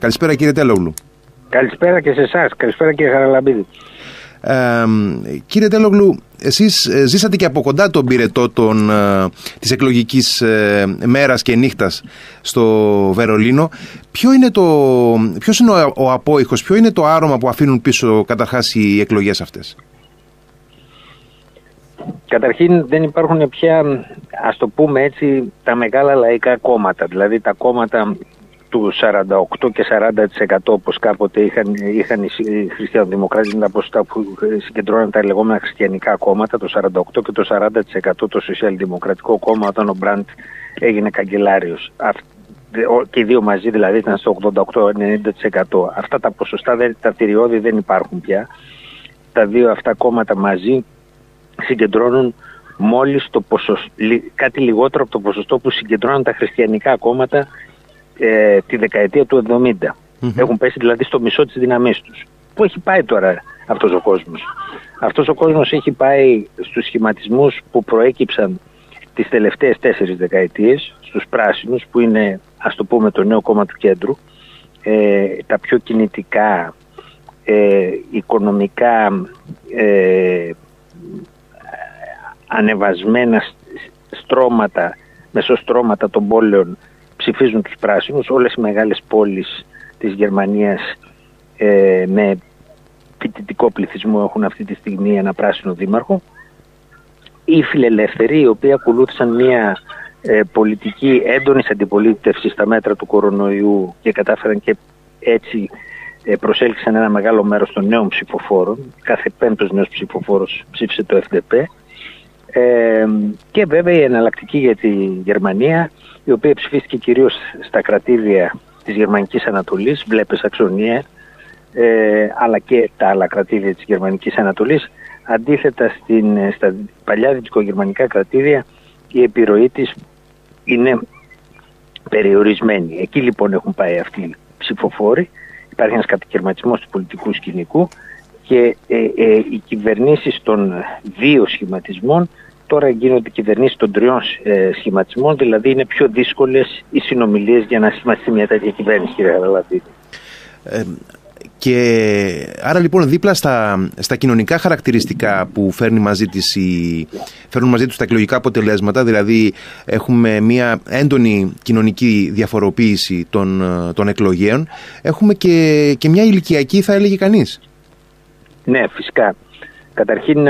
Καλησπέρα κύριε Τέλογλου. Καλησπέρα και σε εσάς. Καλησπέρα κύριε Χαραλαμπίδη. Ε, κύριε Τέλογλου, εσείς ε, ζήσατε και από κοντά τον πυρετό των, ε, της εκλογικής ε, μέρας και νύχτας στο Βερολίνο. Ποιο είναι το, ποιος είναι ο, ο απόϊχος, ποιο είναι το άρωμα που αφήνουν πίσω καταρχάς οι εκλογές αυτές; Καταρχήν δεν υπάρχουν πια, ας το πούμε έτσι, τα μεγάλα λαϊκά κόμματα. Δηλαδή τα κόμματα του 48 και 40% όπως κάποτε είχαν, είχαν οι χριστιανοδημοκράτες με τα ποσοστά που συγκεντρώναν τα λεγόμενα χριστιανικά κόμματα, το 48 και το 40% το σοσιαλδημοκρατικό κόμμα όταν ο Μπραντ έγινε καγκελάριος. Και οι δύο μαζί δηλαδή ήταν στο 88-90%. Αυτά τα ποσοστά, τα θηριώδη δεν υπάρχουν πια. Τα δύο αυτά κόμματα μαζί συγκεντρώνουν μόλις το ποσοστό, κάτι λιγότερο από το ποσοστό που συγκεντρώναν τα χριστιανικά κόμματα ε, τη δεκαετία του 70. Έχουν πέσει δηλαδή στο μισό της δύναμής τους. Πού έχει πάει τώρα αυτός ο κόσμος; Αυτός ο κόσμος έχει πάει στους σχηματισμούς που προέκυψαν τις τελευταίες τέσσερις δεκαετίες, στους πράσινους που είναι ας το πούμε το νέο κόμμα του κέντρου, ε, τα πιο κινητικά, ε, οικονομικά ε, ανεβασμένα στρώματα, μεσοστρώματα των πόλεων ψηφίζουν τους πράσινους. Όλες οι μεγάλες πόλεις της Γερμανίας ε, με φοιτητικό πληθυσμό έχουν αυτή τη στιγμή ένα πράσινο δήμαρχο. Οι φιλελεύθεροι, οι οποίοι ακολούθησαν μια ε, πολιτική έντονης αντιπολίτευσης στα μέτρα του κορονοϊού και κατάφεραν και έτσι ε, προσέλκυσαν ένα μεγάλο μέρος των νέων ψηφοφόρων. Κάθε πέμπτος νέος ψηφοφόρος ψήφισε το FDP. Ε, και βέβαια η εναλλακτική για τη Γερμανία η οποία ψηφίστηκε κυρίως στα κρατήδια της Γερμανικής Ανατολής, βλέπε Σαξονία, ε, αλλά και τα άλλα κρατήδια της Γερμανικής Ανατολής. Αντίθετα στην, στα παλιά δυτικογερμανικά κρατήδια η επιρροή της είναι περιορισμένη. Εκεί λοιπόν έχουν πάει αυτοί οι ψηφοφόροι. Υπάρχει ένας κατακαιρματισμός του πολιτικού σκηνικού και ε, ε, οι κυβερνήσεις των δύο σχηματισμών τώρα γίνονται κυβερνήσεις των τριών ε, σχηματισμών, δηλαδή είναι πιο δύσκολες οι συνομιλίες για να σχηματιστεί μια τέτοια κυβέρνηση, κύριε Γαλαδίδη. Ε, και άρα λοιπόν δίπλα στα, στα κοινωνικά χαρακτηριστικά που φέρνει μαζί της η, φέρνουν μαζί τους τα εκλογικά αποτελέσματα, δηλαδή έχουμε μια έντονη κοινωνική διαφοροποίηση των, των εκλογέων, έχουμε και, και μια ηλικιακή θα έλεγε κανείς. Ναι, φυσικά. Καταρχήν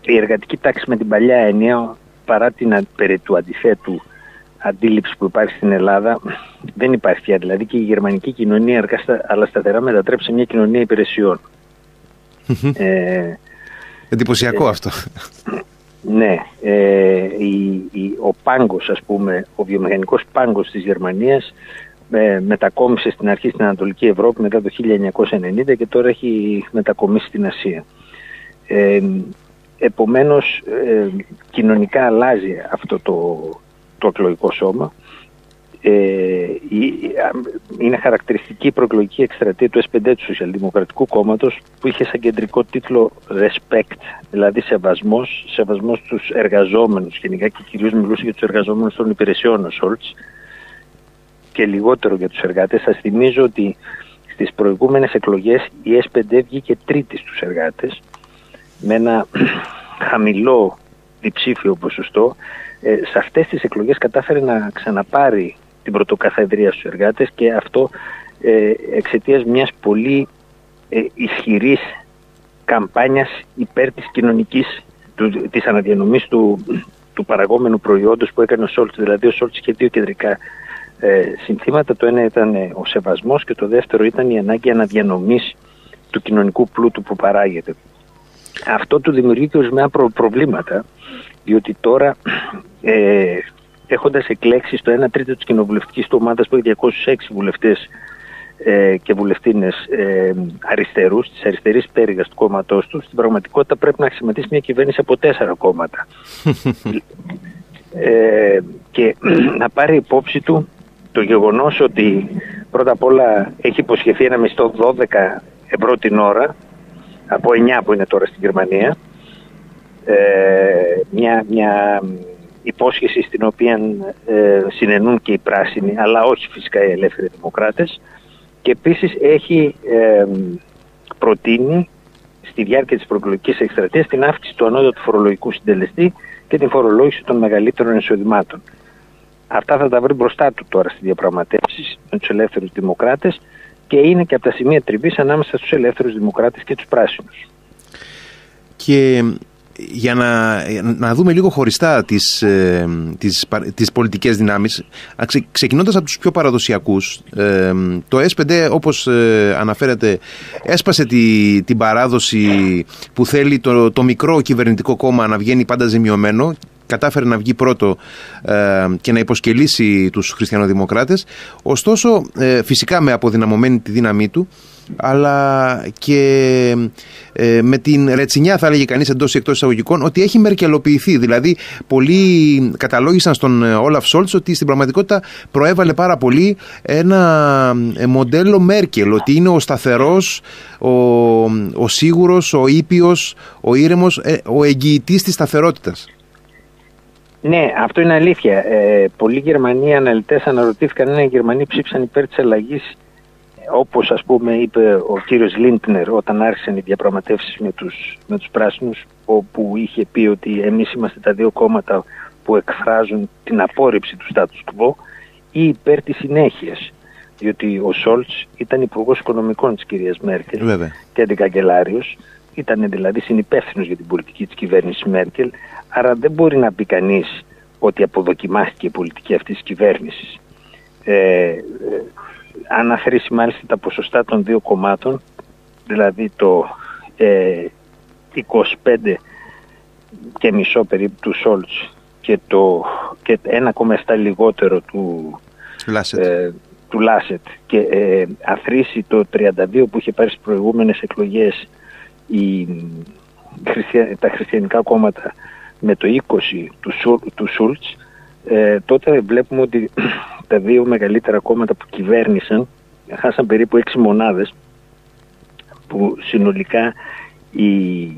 η εργατική τάξη με την παλιά έννοια παρά την περί του αντιθέτου αντίληψη που υπάρχει στην Ελλάδα δεν υπάρχει πια. Δηλαδή και η γερμανική κοινωνία εργά αλλά σταθερά μετατρέψει σε μια κοινωνία υπηρεσιών. ε, Εντυπωσιακό ε, αυτό. Ναι, ε, η, ο πάγκος ας πούμε, ο βιομηχανικός πάγκος της Γερμανίας ε, μετακόμισε στην αρχή στην Ανατολική Ευρώπη μετά το 1990 και τώρα έχει μετακομίσει στην Ασία. Ε, επομένως ε, κοινωνικά αλλάζει αυτό το, το εκλογικό σώμα. Ε, είναι χαρακτηριστική η προεκλογική εκστρατεία του S5 του Σοσιαλδημοκρατικού Κόμματος που είχε σαν κεντρικό τίτλο Respect, δηλαδή σεβασμός, σεβασμός στους εργαζόμενους γενικά και κυρίως μιλούσε για τους εργαζόμενους των υπηρεσιών ο Σόλτς και λιγότερο για τους εργάτες. Σας θυμίζω ότι στις προηγούμενες εκλογές η S5 βγήκε τρίτη στους εργάτες με ένα χαμηλό διψήφιο ποσοστό, ε, σε αυτές τις εκλογές κατάφερε να ξαναπάρει την πρωτοκαθεδρία στους εργάτες και αυτό ε, εξαιτίας μιας πολύ ε, ισχυρής καμπάνιας υπέρ της κοινωνικής, του, της αναδιανομής του, του παραγόμενου προϊόντος που έκανε ο Σόλτς. Δηλαδή ο Σόλτς είχε δύο κεντρικά ε, συνθήματα. Το ένα ήταν ε, ο σεβασμός και το δεύτερο ήταν η ανάγκη αναδιανομής του κοινωνικού πλούτου που παράγεται. Αυτό του δημιουργεί και ορισμένα προ, προβλήματα, διότι τώρα ε, έχοντας εκλέξει στο 1 τρίτο της κοινοβουλευτικής του ομάδας που έχει 206 βουλευτές ε, και βουλευτίνες ε, αριστερούς, της αριστερής πέριγας του κόμματός τους, στην πραγματικότητα πρέπει να αξιωματίσει μια κυβέρνηση από τέσσερα κόμματα. ε, και να πάρει υπόψη του το γεγονός ότι πρώτα απ' όλα έχει υποσχεθεί ένα μισθό 12 ευρώ την ώρα από 9 που είναι τώρα στην Γερμανία, ε, μια, μια υπόσχεση στην οποία ε, συνενούν και οι πράσινοι, αλλά όχι φυσικά οι ελεύθεροι δημοκράτες. Και επίσης έχει ε, προτείνει στη διάρκεια της προεκλογικής εκστρατείας την αύξηση του ανώτατου φορολογικού συντελεστή και την φορολόγηση των μεγαλύτερων εισοδημάτων. Αυτά θα τα βρει μπροστά του τώρα στις διαπραγματεύσεις με τους ελεύθερους δημοκράτες και είναι και από τα σημεία τριβής ανάμεσα στους ελεύθερους δημοκράτες και τους πράσινους. Και για να, να δούμε λίγο χωριστά τις, ε, τις, τις πολιτικές δυνάμεις ξεκινώντας από τους πιο παραδοσιακούς ε, το S5 όπως ε, αναφέρεται έσπασε τη, την παράδοση που θέλει το, το μικρό κυβερνητικό κόμμα να βγαίνει πάντα ζημιωμένο κατάφερε να βγει πρώτο ε, και να υποσκελίσει τους χριστιανοδημοκράτες. Ωστόσο ε, φυσικά με αποδυναμωμένη τη δύναμή του αλλά και ε, με την ρετσινιά θα έλεγε κανείς εντός ή εκτός εισαγωγικών ότι έχει μερκελοποιηθεί δηλαδή πολλοί καταλόγησαν στον Όλαφ Σόλτς ότι στην πραγματικότητα προέβαλε πάρα πολύ ένα μοντέλο Μέρκελ ότι είναι ο σταθερός ο, ο σίγουρος, ο ήπιος, ο ήρεμος, ο εγγυητής της σταθερότητας ναι, αυτό είναι αλήθεια. Ε, πολλοί Γερμανοί αναλυτές αναρωτήθηκαν αν οι Γερμανοί ψήφισαν υπέρ της αλλαγής όπως ας πούμε είπε ο κύριος Λίντνερ όταν άρχισαν οι διαπραγματεύσεις με τους, με τους πράσινους όπου είχε πει ότι εμείς είμαστε τα δύο κόμματα που εκφράζουν την απόρριψη του status quo ή υπέρ της συνέχειας διότι ο Σόλτς ήταν υπουργός οικονομικών της κυρίας Μέρκελ Βέβαια. και αντικαγκελάριος ήταν δηλαδή συνυπεύθυνος για την πολιτική της κυβέρνησης Μέρκελ άρα δεν μπορεί να πει κανείς ότι αποδοκιμάστηκε η πολιτική αυτής της κυβέρνησης. Ε, αν αφαιρήσει μάλιστα τα ποσοστά των δύο κομμάτων, δηλαδή το ε, 25 και μισό περίπου του Σόλτς και το και 1,7 λιγότερο του Λάσετ, ε, του Λάσετ και ε, αφρίσει το 32 που είχε πάρει στις προηγούμενες εκλογές η, τα χριστιανικά κόμματα με το 20 του, του Σούλτς ε, τότε βλέπουμε ότι τα δύο μεγαλύτερα κόμματα που κυβέρνησαν χάσαν περίπου 6 μονάδες που συνολικά η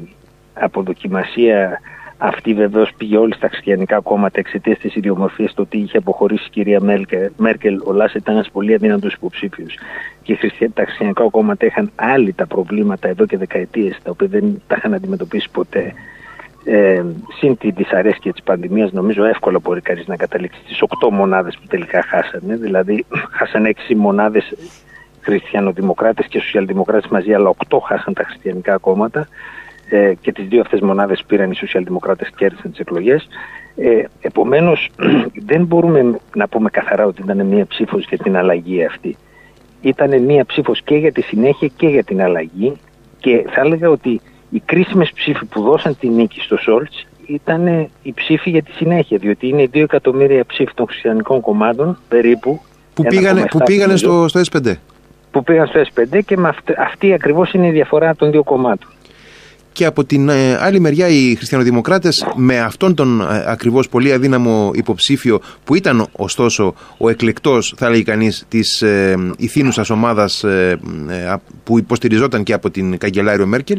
αποδοκιμασία αυτή βεβαίως πήγε όλοι στα χριστιανικά κόμματα εξαιτίας της ιδιομορφίας το ότι είχε αποχωρήσει η κυρία Μέρκελ. Ο Λάσσα ήταν ένας πολύ αδύνατος υποψήφιος. Και τα χριστιανικά κόμματα είχαν άλλοι τα προβλήματα εδώ και δεκαετίες, τα οποία δεν τα είχαν αντιμετωπίσει ποτέ. Ε, συν τη δυσαρέσκεια της πανδημίας, νομίζω εύκολα μπορεί κανείς να καταλήξει στις 8 μονάδες που τελικά χάσανε. Δηλαδή, χάσανε 6 μονάδες χριστιανοδημοκράτες και σοσιαλδημοκράτες μαζί, αλλά 8 χάσαν τα χριστιανικά κόμματα ε, και τις δύο αυτές μονάδες πήραν οι σοσιαλδημοκράτες και κέρδισαν τις εκλογές. Ε, επομένως δεν μπορούμε να πούμε καθαρά ότι ήταν μία ψήφος για την αλλαγή αυτή. Ήταν μία ψήφος και για τη συνέχεια και για την αλλαγή και θα έλεγα ότι οι κρίσιμες ψήφοι που δώσαν τη νίκη στο Σόλτς ήταν η ψήφη για τη συνέχεια, διότι είναι οι δύο εκατομμύρια ψήφοι των χριστιανικών κομμάτων περίπου. Που πήγανε, που πήγανε στο, στο S5. Που πήγαν στο S5 και με αυτή, αυτή ακριβώς είναι η διαφορά των δύο κομμάτων και από την ε, άλλη μεριά οι χριστιανοδημοκράτες με αυτόν τον ε, ακριβώς πολύ αδύναμο υποψήφιο που ήταν ωστόσο ο εκλεκτός θα λέγει κανείς της ε, ηθήνουσας ομάδας που υποστηριζόταν και από την καγκελάριο Μέρκελ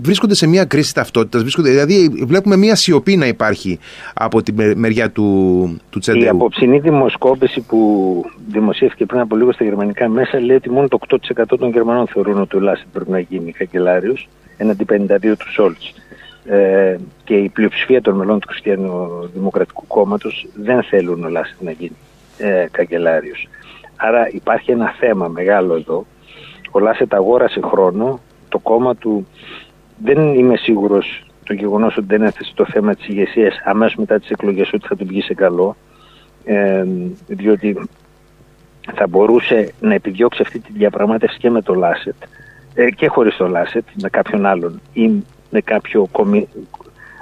βρίσκονται σε μια κρίση ταυτότητας δηλαδή βλέπουμε μια σιωπή να υπάρχει από τη μεριά του, του Τσέντεου. Η απόψινή δημοσκόπηση που δημοσιεύτηκε πριν από λίγο στα γερμανικά μέσα λέει ότι μόνο το 8% των Γερμανών θεωρούν ότι ο Λάσιν πρέπει να γίνει καγκελάριος έναντι 52 του Σόλτς. Ε, και η πλειοψηφία των μελών του Χριστιανού Δημοκρατικού Κόμματος δεν θέλουν ο Λάσιτ να γίνει ε, καγκελάριος. Άρα υπάρχει ένα θέμα μεγάλο εδώ. Ο Λάσετ αγόρασε χρόνο, το κόμμα του δεν είμαι σίγουρος το γεγονός ότι δεν έθεσε το θέμα της ηγεσίας αμέσως μετά τις εκλογές ότι θα του βγει σε καλό ε, διότι θα μπορούσε να επιδιώξει αυτή τη διαπραγμάτευση και με το Λάσετ ε, και χωρίς το Λάσετ, με κάποιον άλλον ή με κάποιο κομι...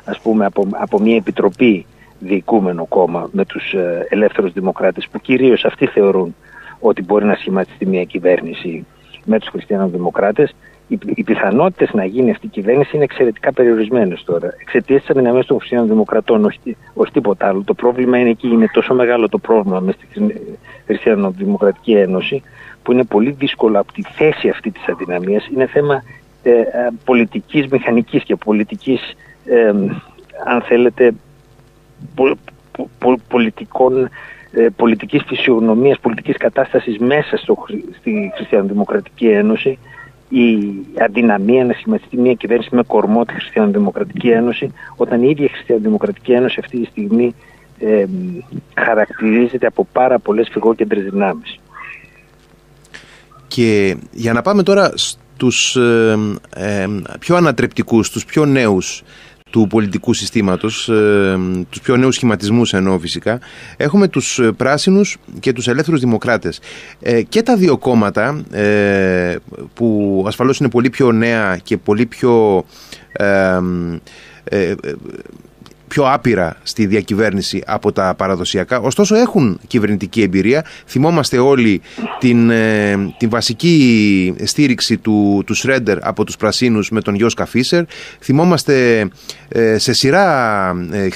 ας πούμε από, από μια επιτροπή διοικούμενο κόμμα με τους ε, ελεύθερους δημοκράτες που κυρίως αυτοί θεωρούν ότι μπορεί να σχηματιστεί μια κυβέρνηση με τους χριστιανοδημοκράτες οι, οι πιθανότητες να γίνει αυτή η κυβέρνηση είναι εξαιρετικά περιορισμένες τώρα. Εξαιτίας της αδυναμίας των χριστιανοδημοκρατών, όχι, όχι τίποτα άλλο. Το πρόβλημα είναι εκεί, είναι τόσο μεγάλο το πρόβλημα μες στη Χριστιανοδημοκρατική Ένωση, που είναι πολύ δύσκολο από τη θέση αυτή της αδυναμίας. Είναι θέμα ε, ε πολιτικής μηχανικής και πολιτικής, ε, αν θέλετε, πολιτικών ε, πολιτικής φυσιογνωμίας, πολιτικής κατάστασης μέσα στο, στη Χριστιανοδημοκρατική Ένωση η αδυναμία να σχηματιστεί μια κυβέρνηση με κορμό τη Χριστιανοδημοκρατική Ένωση όταν η ίδια η Χριστιανοδημοκρατική Ένωση αυτή τη στιγμή ε, χαρακτηρίζεται από πάρα πολλές φυγόκεντρες δυνάμεις. Και για να πάμε τώρα στους ε, ε, πιο ανατρεπτικούς, στους πιο νέους του πολιτικού συστήματος, ε, τους πιο νέους σχηματισμούς εννοώ φυσικά, έχουμε τους ε, πράσινους και τους ελεύθερους δημοκράτες. Ε, και τα δύο κόμματα ε, που ασφαλώς είναι πολύ πιο νέα και πολύ πιο πιο άπειρα στη διακυβέρνηση από τα παραδοσιακά. Ωστόσο έχουν κυβερνητική εμπειρία. Θυμόμαστε όλοι την, ε, την βασική στήριξη του, του Σρέντερ από τους Πρασίνους με τον Γιώσκα Φίσερ. Θυμόμαστε ε, σε σειρά ε,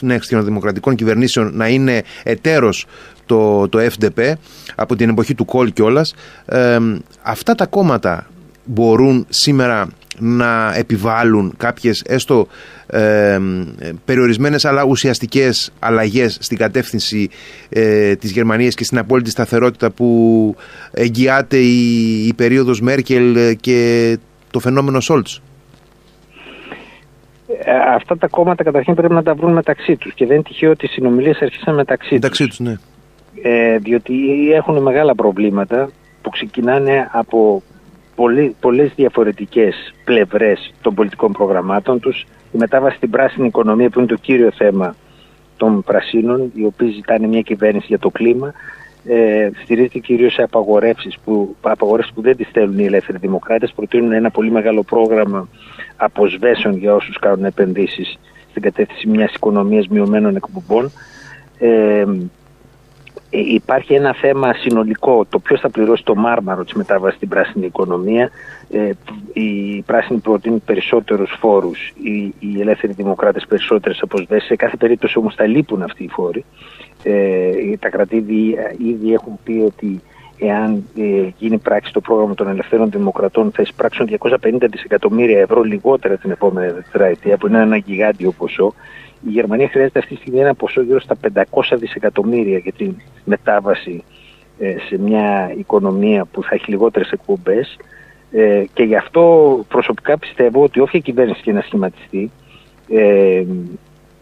ναι, χριστιανοδημοκρατικών κυβερνήσεων να είναι εταίρος το, το FDP από την εποχή του Κόλ κιόλας. αυτά τα κόμματα μπορούν σήμερα να επιβάλλουν κάποιες έστω ε, περιορισμένες αλλά ουσιαστικές αλλαγές στην κατεύθυνση ε, της Γερμανίας και στην απόλυτη σταθερότητα που εγγυάται η, η περίοδος Μέρκελ και το φαινόμενο Σόλτς. Ε, αυτά τα κόμματα καταρχήν πρέπει να τα βρουν μεταξύ τους και δεν είναι τυχαίο ότι οι συνομιλίες αρχίσαν μεταξύ, μεταξύ τους. ναι. Ε, διότι έχουν μεγάλα προβλήματα που ξεκινάνε από πολύ, πολλές διαφορετικές πλευρές των πολιτικών προγραμμάτων τους. Η μετάβαση στην πράσινη οικονομία που είναι το κύριο θέμα των πρασίνων, οι οποίοι ζητάνε μια κυβέρνηση για το κλίμα, ε, στηρίζεται κυρίως σε απαγορεύσεις που, απαγορεύσεις που δεν τις θέλουν οι ελεύθεροι δημοκράτες, προτείνουν ένα πολύ μεγάλο πρόγραμμα αποσβέσεων για όσους κάνουν επενδύσεις στην κατεύθυνση μιας οικονομίας μειωμένων εκπομπών. Ε, ε, υπάρχει ένα θέμα συνολικό, το ποιος θα πληρώσει το μάρμαρο της μετάβασης στην πράσινη οικονομία. Ε, οι πράσινοι προτείνουν περισσότερους φόρους, οι, οι ελεύθεροι δημοκράτες περισσότερες αποσβέσεις. Σε κάθε περίπτωση όμως θα λείπουν αυτοί οι φόροι. Ε, τα κρατήδια ήδη έχουν πει ότι εάν ε, γίνει πράξη το πρόγραμμα των ελευθέρων δημοκρατών θα εισπράξουν 250 δισεκατομμύρια ευρώ λιγότερα την επόμενη τετραετία, που είναι ένα γιγάντιο ποσό. Η Γερμανία χρειάζεται αυτή τη στιγμή ένα ποσό γύρω στα 500 δισεκατομμύρια για την μετάβαση ε, σε μια οικονομία που θα έχει λιγότερες εκπομπές. Ε, και γι' αυτό προσωπικά πιστεύω ότι όποια κυβέρνηση και να σχηματιστεί ε,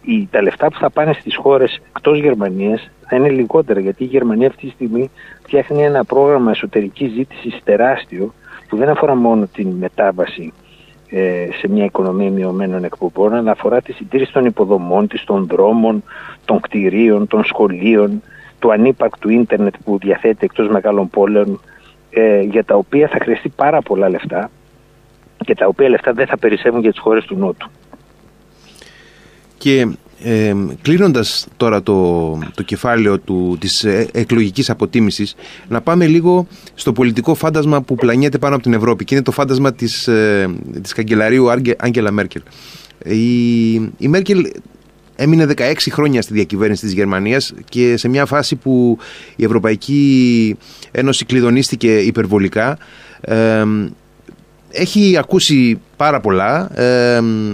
οι, τα λεφτά που θα πάνε στις χώρες εκτός Γερμανίας θα είναι λιγότερα γιατί η Γερμανία αυτή τη στιγμή φτιάχνει ένα πρόγραμμα εσωτερικής ζήτησης τεράστιο που δεν αφορά μόνο την μετάβαση ε, σε μια οικονομία μειωμένων εκπομπών αλλά αφορά τη συντήρηση των υποδομών της, των δρόμων, των κτηρίων, των σχολείων, του ανύπαρκτου ίντερνετ που διαθέτει εκτός μεγάλων πόλεων ε, για τα οποία θα χρειαστεί πάρα πολλά λεφτά και τα οποία λεφτά δεν θα περισσεύουν για τις χώρες του Νότου. Και ε, κλείνοντας τώρα το, το κεφάλαιο του, της ε, εκλογικής αποτίμησης να πάμε λίγο στο πολιτικό φάντασμα που πλανιέται πάνω από την Ευρώπη και είναι το φάντασμα της, ε, της καγκελαρίου Άγγελα Μέρκελ. Η, η Μέρκελ έμεινε 16 χρόνια στη διακυβέρνηση της Γερμανίας και σε μια φάση που η Ευρωπαϊκή Ένωση κλειδονίστηκε υπερβολικά έχει ακούσει πάρα πολλά,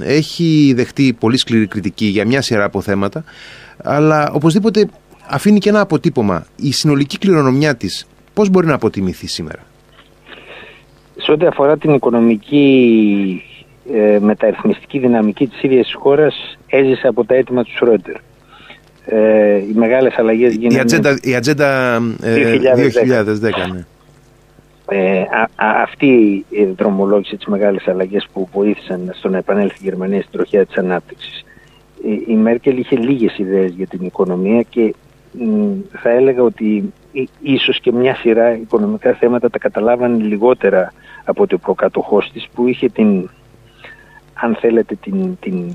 έχει δεχτεί πολύ σκληρή κριτική για μια σειρά από θέματα, αλλά οπωσδήποτε αφήνει και ένα αποτύπωμα. Η συνολική κληρονομιά της πώς μπορεί να αποτιμηθεί σήμερα; Σε ό,τι αφορά την οικονομική ε, μεταρρυθμιστική δυναμική της ίδιας της χώρας έζησε από τα αίτημα του Σρόντερ. Ε, οι μεγάλες αλλαγές γίνανε... Η ατζέντα, η ατζέντα 2010, 2010 ναι. Ε, α, αυτή δρομολόγησε τις μεγάλες αλλαγές που βοήθησαν στο να επανέλθει η Γερμανία στην τροχιά της ανάπτυξης. Η, η Μέρκελ είχε λίγες ιδέες για την οικονομία και θα έλεγα ότι ίσως και μια σειρά οικονομικά θέματα τα καταλάβανε λιγότερα από ότι ο προκατοχός της που είχε την, αν θέλετε, την, την,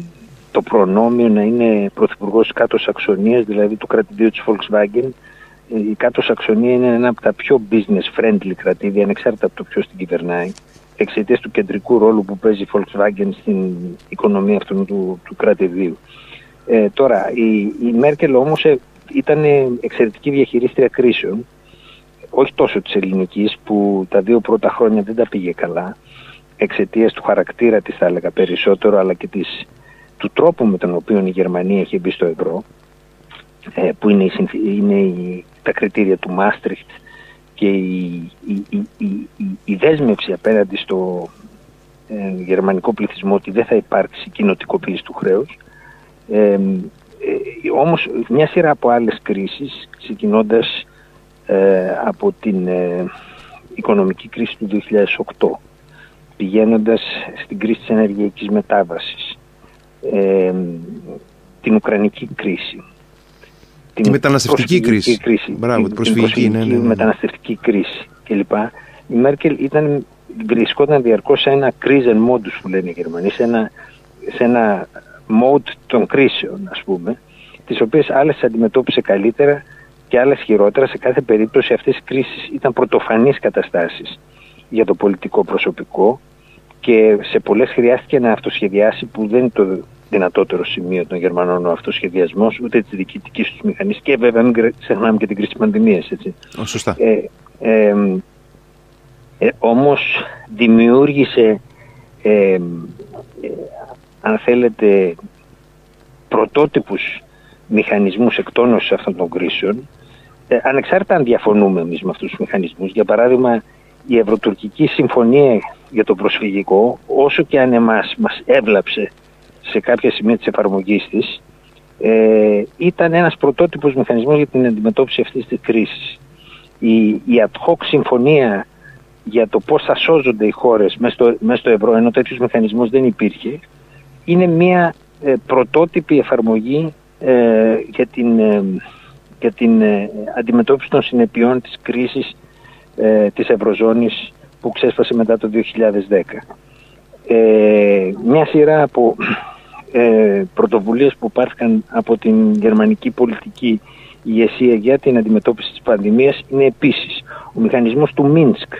το προνόμιο να είναι πρωθυπουργός κάτω Σαξονίας, δηλαδή του κρατηδίου της Volkswagen, η κάτω Σαξονία είναι ένα από τα πιο business friendly κρατήδια, ανεξάρτητα από το ποιος την κυβερνάει, εξαιτίας του κεντρικού ρόλου που παίζει η Volkswagen στην οικονομία αυτού του, του κρατηδίου. Ε, τώρα, η, η Μέρκελ όμως ε, ήταν εξαιρετική διαχειρίστρια κρίσεων, όχι τόσο της ελληνικής, που τα δύο πρώτα χρόνια δεν τα πήγε καλά, εξαιτίας του χαρακτήρα της, θα έλεγα περισσότερο, αλλά και της, του τρόπου με τον οποίο η Γερμανία είχε μπει στο ευρώ ε, που είναι, η, είναι η, τα κριτήρια του Μάστριχτ και η, η, δέσμευση απέναντι στο ε, γερμανικό πληθυσμό ότι δεν θα υπάρξει κοινοτικοποίηση του χρέους. Ε, όμως μια σειρά από άλλες κρίσεις, ξεκινώντας από την οικονομική κρίση του 2008, πηγαίνοντας στην κρίση της ενεργειακής μετάβασης, την Ουκρανική κρίση, την τη μεταναστευτική κρίση. κρίση. Μπράβο, την προσφυγική, ναι, ναι, ναι, μεταναστευτική κρίση κλπ. Η Μέρκελ ήταν, βρισκόταν διαρκώς σε ένα κρίζεν modus που λένε οι Γερμανοί, σε ένα, σε ένα mode των κρίσεων ας πούμε, τις οποίες άλλες αντιμετώπισε καλύτερα και άλλες χειρότερα. Σε κάθε περίπτωση αυτές οι κρίσεις ήταν πρωτοφανείς καταστάσεις για το πολιτικό προσωπικό και σε πολλές χρειάστηκε να αυτοσχεδιάσει που δεν είναι το δυνατότερο σημείο των Γερμανών ο αυτοσχεδιασμός, ούτε της διοικητικής τους μηχανής και βέβαια μην ξεχνάμε και την κρίση της πανδημίας. Σωστά. Ε, ε, ε, Όμως δημιούργησε, ε, αν θέλετε, πρωτότυπους μηχανισμούς εκτόνωσης αυτών των κρίσεων, ε, ανεξάρτητα αν διαφωνούμε εμείς με αυτούς τους μηχανισμούς. Για παράδειγμα, η Ευρωτουρκική Συμφωνία για το προσφυγικό, όσο και αν εμάς μας έβλαψε σε κάποια σημεία της εφαρμογής της, ε, ήταν ένας πρωτότυπος μηχανισμός για την αντιμετώπιση αυτής της κρίσης. Η, η ad hoc συμφωνία για το πώς θα σώζονται οι χώρες μέσα στο, μέσα στο ευρώ, ενώ τέτοιους μηχανισμούς δεν υπήρχε, είναι μια ε, πρωτότυπη εφαρμογή ε, για την, ε, για την αντιμετώπιση των συνεπειών της κρίσης της Ευρωζώνης που ξέσπασε μετά το 2010. μια σειρά από ε, πρωτοβουλίες που πάρθηκαν από την γερμανική πολιτική ηγεσία για την αντιμετώπιση της πανδημίας είναι επίσης ο μηχανισμός του Μίνσκ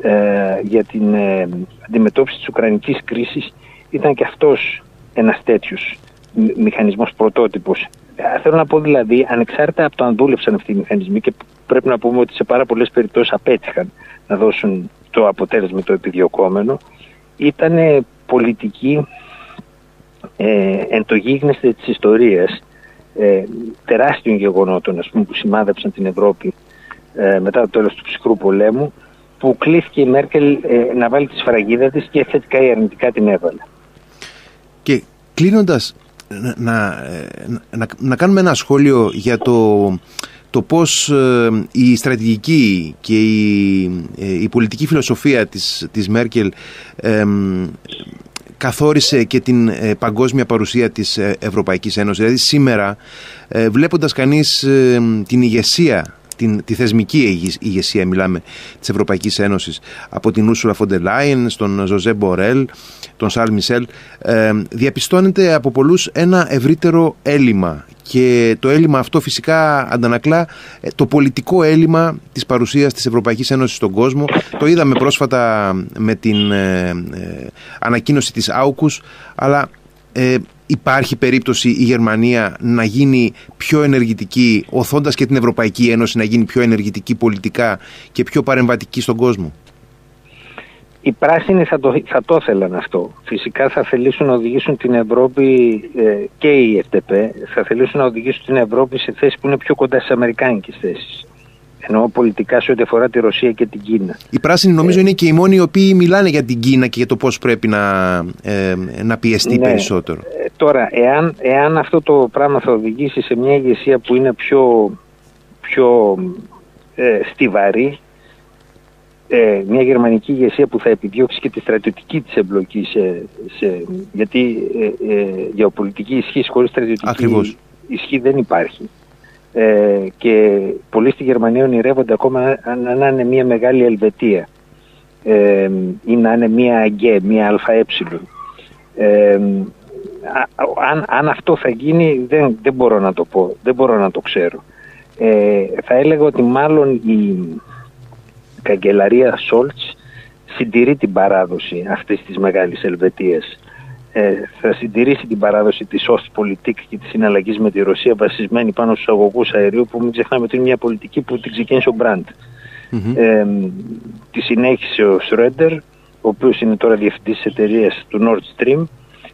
ε, για την ε, αντιμετώπιση της Ουκρανικής κρίσης ήταν και αυτός ένας τέτοιος μηχανισμός πρωτότυπος. Ε, θέλω να πω δηλαδή, ανεξάρτητα από το αν δούλεψαν αυτοί οι μηχανισμοί και πρέπει να πούμε ότι σε πάρα πολλές περιπτώσεις απέτυχαν να δώσουν το αποτέλεσμα το επιδιωκόμενο, ήταν πολιτική ε, εν το γίγνεσθε της ιστορίας ε, τεράστιων γεγονότων ας πούμε, που σημάδεψαν την Ευρώπη ε, μετά το τέλος του ψυχρού πολέμου που κλείθηκε η Μέρκελ ε, να βάλει τη σφραγίδα της και θετικά ή αρνητικά την έβαλε. Και κλείνοντας να, να, να κάνουμε ένα σχόλιο για το, το πώς η στρατηγική και η, η πολιτική φιλοσοφία της, της Μέρκελ καθόρισε και την ε, παγκόσμια παρουσία της ε, Ευρωπαϊκής Ένωσης. Δηλαδή σήμερα ε, βλέποντας κανείς την ηγεσία την, τη θεσμική ηγεσία, μιλάμε, της Ευρωπαϊκής Ένωσης. Από την Ursula von der Leyen, στον Ζωζέ Μπορέλ, τον Σαρλ Μισελ, διαπιστώνεται από πολλούς ένα ευρύτερο έλλειμμα. Και το έλλειμμα αυτό φυσικά αντανακλά ε, το πολιτικό έλλειμμα της παρουσίας της Ευρωπαϊκής Ένωσης στον κόσμο. Το είδαμε πρόσφατα με την ε, ε, ανακοίνωση της Άουκους, αλλά υπάρχει περίπτωση η Γερμανία να γίνει πιο ενεργητική, οθώντας και την Ευρωπαϊκή Ένωση να γίνει πιο ενεργητική πολιτικά και πιο παρεμβατική στον κόσμο; Οι πράσινοι θα το, θα το ήθελαν αυτό. Φυσικά θα θελήσουν να οδηγήσουν την Ευρώπη ε, και η FDP θα θελήσουν να οδηγήσουν την Ευρώπη σε θέσεις που είναι πιο κοντά στις αμερικάνικες θέσεις. Εννοώ πολιτικά σε ό,τι αφορά τη Ρωσία και την Κίνα. Οι πράσινοι νομίζω ε, είναι και οι μόνοι οι οποίοι μιλάνε για την Κίνα και για το πώς πρέπει να, ε, να πιεστεί ναι, περισσότερο. Ε, τώρα, εάν, εάν αυτό το πράγμα θα οδηγήσει σε μια ηγεσία που είναι πιο, πιο ε, στιβαρή, ε, μια γερμανική ηγεσία που θα επιδιώξει και τη στρατιωτική της εμπλοκή σε, σε, γιατί ε, ε, γεωπολιτική ισχύ χωρίς στρατιωτική Ακριβώς. ισχύ δεν υπάρχει. Ε, και πολλοί στη Γερμανία ονειρεύονται ακόμα να είναι μια μεγάλη Ελβετία ε, ή να είναι μια ΑΓΕ, μια ΑΕ. Ε, αν, αν αυτό θα γίνει δεν, δεν μπορώ να το πω, δεν μπορώ να το ξέρω. Ε, θα έλεγα ότι μάλλον η, καγκελαρία Σόλτς συντηρεί την παράδοση αυτής της μεγάλης Ελβετίας. Ε, θα συντηρήσει την παράδοση της Ostpolitik και της συναλλαγής με τη Ρωσία βασισμένη πάνω στους αγωγούς αερίου που μην ξεχνάμε ότι είναι μια πολιτική που την ξεκίνησε ο Μπραντ. Ε, τη συνέχισε ο Σρέντερ, ο οποίος είναι τώρα διευθυντής της εταιρείας του Nord Stream,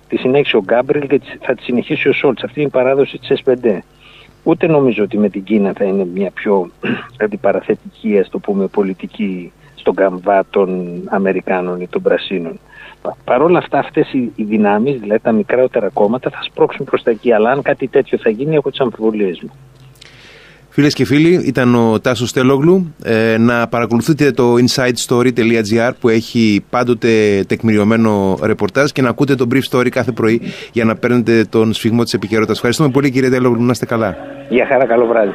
τη συνέχισε ο Γκάμπριλ και θα τη συνεχίσει ο Σόλτς. Αυτή είναι η παράδοση της S5. Ούτε νομίζω ότι με την Κίνα θα είναι μια πιο αντιπαραθετική, ας το πούμε, πολιτική στον καμβά των Αμερικάνων ή των Πρασίνων. Παρ' όλα αυτά αυτές οι, οι δυνάμεις, δηλαδή τα μικρότερα κόμματα θα σπρώξουν προς τα εκεί. Αλλά αν κάτι τέτοιο θα γίνει έχω τις αμφιβολίες μου. Φίλες και φίλοι, ήταν ο Τάσος Τέλογλου. Ε, να παρακολουθείτε το insidestory.gr που έχει πάντοτε τεκμηριωμένο ρεπορτάζ και να ακούτε το brief story κάθε πρωί για να παίρνετε τον σφιγμό της επικαιρότητας. Ευχαριστούμε πολύ, κύριε Τέλογλου. Να είστε καλά. Γεια χαρά, καλό βράδυ.